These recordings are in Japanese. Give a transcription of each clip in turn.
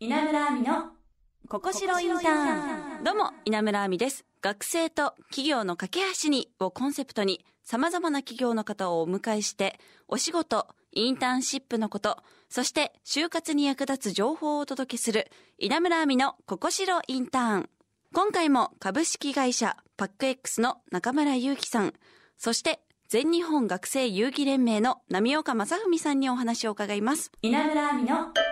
稲村亜美のここしろインターン。どうも稲村亜美です。学生と企業の架け橋にをコンセプトに様々な企業の方をお迎えしてお仕事インターンシップのことそして就活に役立つ情報をお届けする稲村亜美のここしろインターン。今回も株式会社パック X の中村祐樹さんそして全日本学生遊戯連盟の波岡正文さんにお話を伺います。稲村亜美の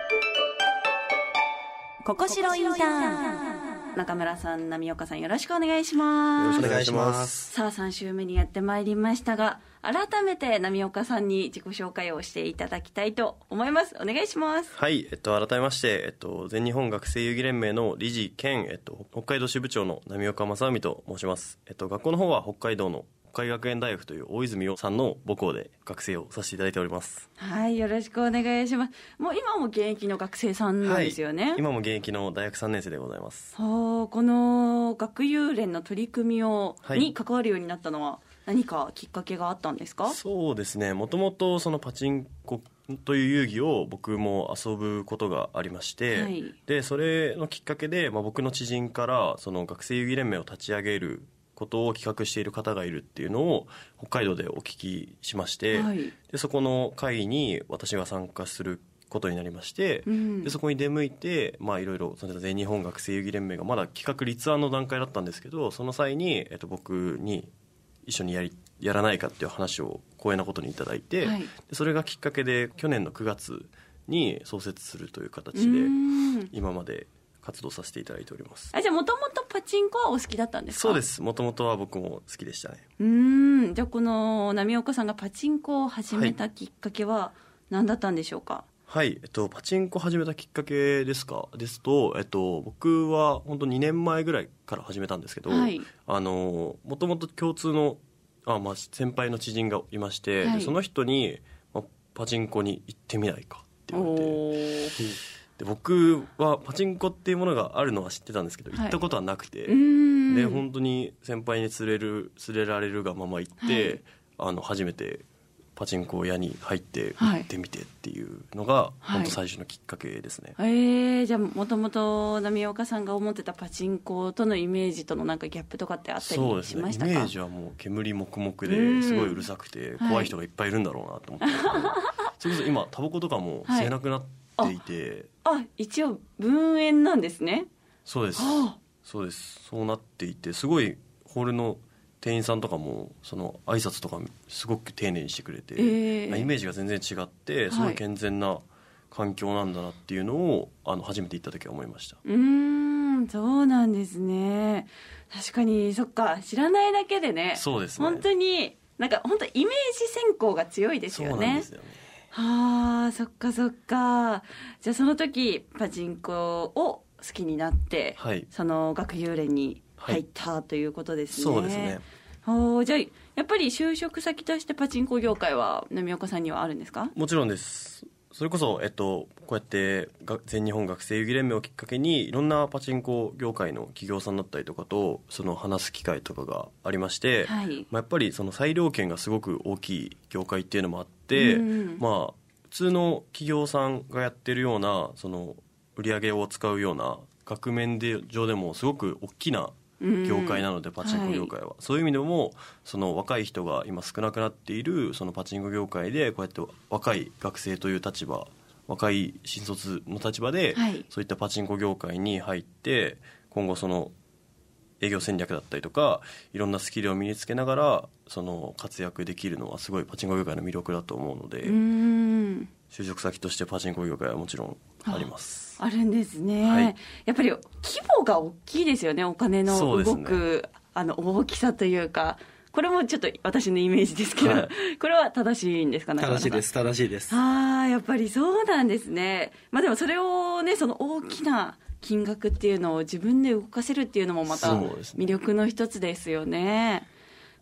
ここしろインターン。中村さん波岡さんよろしくお願いします。よろしくお願いします。さあ3週目にやってまいりましたが改めて波岡さんに自己紹介をしていただきたいと思います。お願いします。はい、えっと、改めまして、えっと、全日本学生遊戯連盟の理事兼、えっと、北海道支部長の波岡正美と申します、えっと、学校の方は北海道の北海学園大学という大泉洋さんの母校で学生をさせていただいております。はいよろしくお願いします。もう今も現役の学生さんなんですよね、はい、今も現役の大学3年生でございます。はあこの学友連の取り組みを、はい。に関わるようになったのは何かきっかけがあったんですか？そうですね。もともとそのパチンコという遊戯を僕も遊ぶことがありまして、はい。でそれのきっかけで、まあ、僕の知人からその学生遊戯連盟を立ち上げることを企画している方がいるっていうのを北海道でお聞きしまして、はい。でそこの会に私が参加することになりまして、うん。でそこに出向いてまあいろいろその全日本学生遊戯連盟がまだ企画立案の段階だったんですけどその際に、えっと、僕に一緒にやりやらないかっていう話を光栄なことにいただいて、はい。でそれがきっかけで去年の9月に創設するという形うでん。今まで活動させていただいております。あじゃあもともとパチンコはお好きだったんですか？そうです。もともとは僕も好きでしたね。うーん。じゃあこの波岡さんがパチンコを始めたきっかけは何だったんでしょうか、はい、えっと、パチンコ始めたきっかけですか？ですと、えっと、僕は本当2年前ぐらいから始めたんですけど、はい。あのもともと共通のあ、まあ、先輩の知人がいまして、はい。でその人に、まあ、パチンコに行ってみないかって言われてで僕はパチンコっていうものがあるのは知ってたんですけど、はい。行ったことはなくて、で本当に先輩に連れる連れられるがまま行って、はい。あの初めてパチンコ屋に入ってはい。行ってみてっていうのが、はい。本当最初のきっかけですね、えー、じゃあもともと波岡さんが思ってたパチンコとのイメージとのなんかギャップとかってあったりそうですね。しましたかイメージはもう煙黙々うん。ですごいうるさくて怖い人がいっぱいいるんだろうなと思ってたんですけど、それこそ今タバコとかも吸えなくなっていて、あ一応分煙なんですね。そうです。はそうです。そうなっていてすごいホールの店員さんとかもその挨拶とかすごく丁寧にしてくれて、ええイメージが全然違ってすごい健全な環境なんだなっていうのをあの初めて行った時は思いました。うーんそうなんですね。確かにそっか知らないだけでね。そうですね。本当になんか本当イメージ先行が強いですそうなんよねですよねはあそっかそっか。じゃあその時パチンコを好きになって、はい。その学友連に入ったということですね、そうですね。おーじゃあやっぱり就職先としてパチンコ業界は波岡さんにはあるんですか？もちろんですそれこそ、えっと、こうやってが全日本学生遊戯連盟をきっかけにいろんなパチンコ業界の企業さんだったりとかとその話す機会とかがありまして、はい。まあ、やっぱりその裁量権がすごく大きい業界っていうのもあって、うん。まあ、普通の企業さんがやってるようなその売り上げを使うような額面で上でもすごく大きな業界なので、パチンコ業界は、そういう意味でもその若い人が今少なくなっているそのパチンコ業界でこうやって若い学生という立場若い新卒の立場で、はい。そういったパチンコ業界に入って今後その営業戦略だったりとかいろんなスキルを身につけながらその活躍できるのはすごいパチンコ業界の魅力だと思うので、就職先としてパチンコ業界はもちろんあります。あるんですね、はい。やっぱり規模が大きいですよねお金の動く、あの大きさというか。これもちょっと私のイメージですけど、はい。これは正しいんですか正しいです正しいです。ああやっぱりそうなんですね。まあでもそれをねその大きな金額っていうのを自分で動かせるっていうのもまた魅力の一つですよね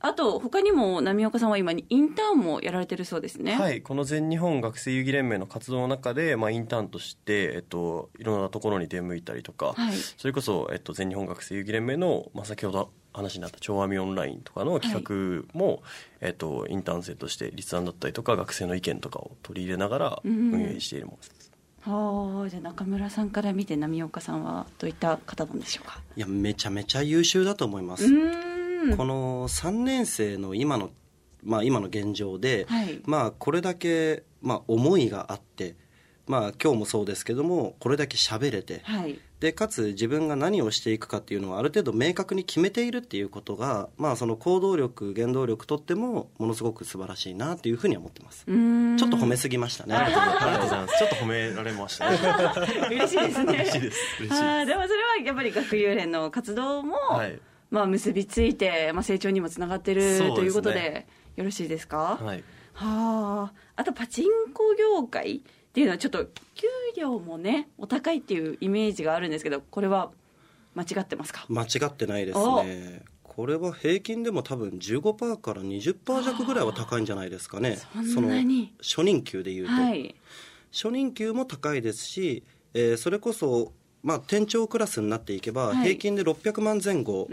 あと他にも波岡さんは今インターンもやられてるそうですね。はい、この全日本学生遊戯連盟の活動の中で、まあ、インターンとして、えっと、いろんなところに出向いたりとか、はい。それこそ、えっと、全日本学生遊戯連盟の、まあ、先ほど話になった超アミオンラインとかの企画も、えっと、インターン生として立案だったりとか学生の意見とかを取り入れながらうん運営しているものです、はあじゃあ中村さんから見て波岡さんはどういった方なんでしょうか？いやめちゃめちゃ優秀だと思います、うんこの3年生の今の、まあ、今の現状で、はい。まあ、これだけ、まあ、思いがあって、まあ、今日もそうですけどもこれだけ喋れてはい。でかつ自分が何をしていくかっていうのはある程度明確に決めているっていうことが、まあ、その行動力原動力とってもものすごく素晴らしいなっていうふうには思ってます、うん。ちょっと褒めすぎましたね、ありがとうございます。ちょっと褒められましたね。嬉しいですね。嬉しいです。嬉しいあーでもそれはやっぱり学友連の活動も、はいまあ、結びついて、まあ、成長にもつながってる、ということでよろしいですか、はい。はあ。あとパチンコ業界っていうのはちょっと給料もねお高いっていうイメージがあるんですけどこれは間違ってますか？間違ってないですね。これは平均でも多分15%から20%弱ぐらいは高いんじゃないですかね。そんなに。その初任給でいうと、はい。初任給も高いですし、えーそれこそ、まあ、店長クラスになっていけば、はい。平均で600万前後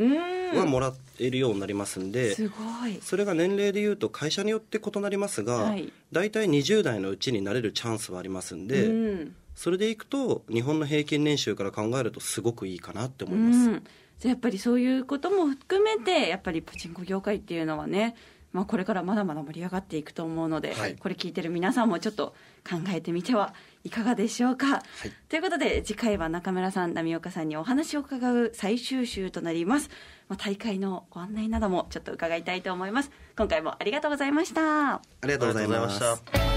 はもらえるようになりますんで、すごい。それが年齢でいうと会社によって異なりますが、はい。大体20代のうちになれるチャンスはありますんで、うん。それでいくと日本の平均年収から考えるとすごくいいかなって思ういます、やっぱりそういうことも含めてやっぱりパチンコ業界っていうのはね、まあ、これからまだまだ盛り上がっていくと思うので、はい。これ聞いてる皆さんもちょっと考えてみてはいかがでしょうか、ということで次回は中村さん波岡さんにお話を伺う最終週となります、まあ、大会のご案内などもちょっと伺いたいと思います。今回もありがとうございました。ありがとうございますありがとうございました。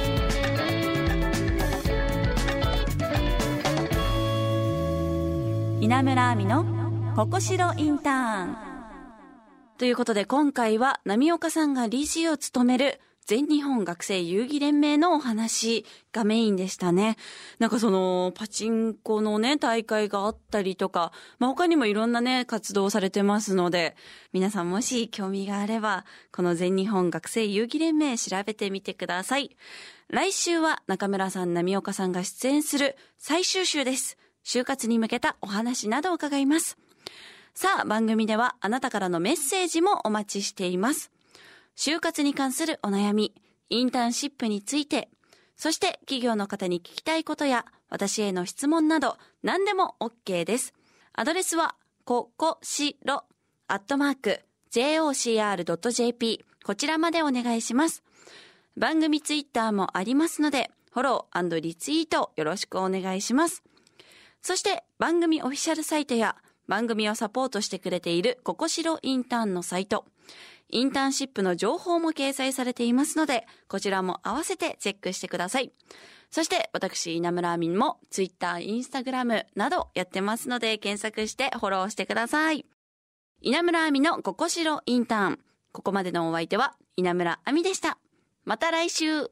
稲村亜美のここしろインターンということで今回は波岡さんが理事を務める全日本学生遊戯連盟のお話がメインでしたね。なんかそのパチンコのね大会があったりとか、まあ、他にもいろんなね活動されてますので、皆さんもし興味があれば、この全日本学生遊戯連盟調べてみてください。来週は中村さん、波岡さんが出演する最終週です。就活に向けたお話などを伺います。さあ、番組ではあなたからのメッセージもお待ちしています。就活に関するお悩み、インターンシップについて、そして企業の方に聞きたいことや私への質問など何でも OK です。アドレスは、ここしろ、アットマーク、jocr.jp、こちらまでお願いします。番組ツイッターもありますので、フォローリツイートよろしくお願いします。そして番組オフィシャルサイトや番組をサポートしてくれているココシロインターンのサイト、インターンシップの情報も掲載されていますので、こちらも合わせてチェックしてください。そして私、稲村亜美もツイッター、インスタグラムなどやってますので検索してフォローしてください。稲村亜美のココシロインターン。ここまでのお相手は稲村亜美でした。また来週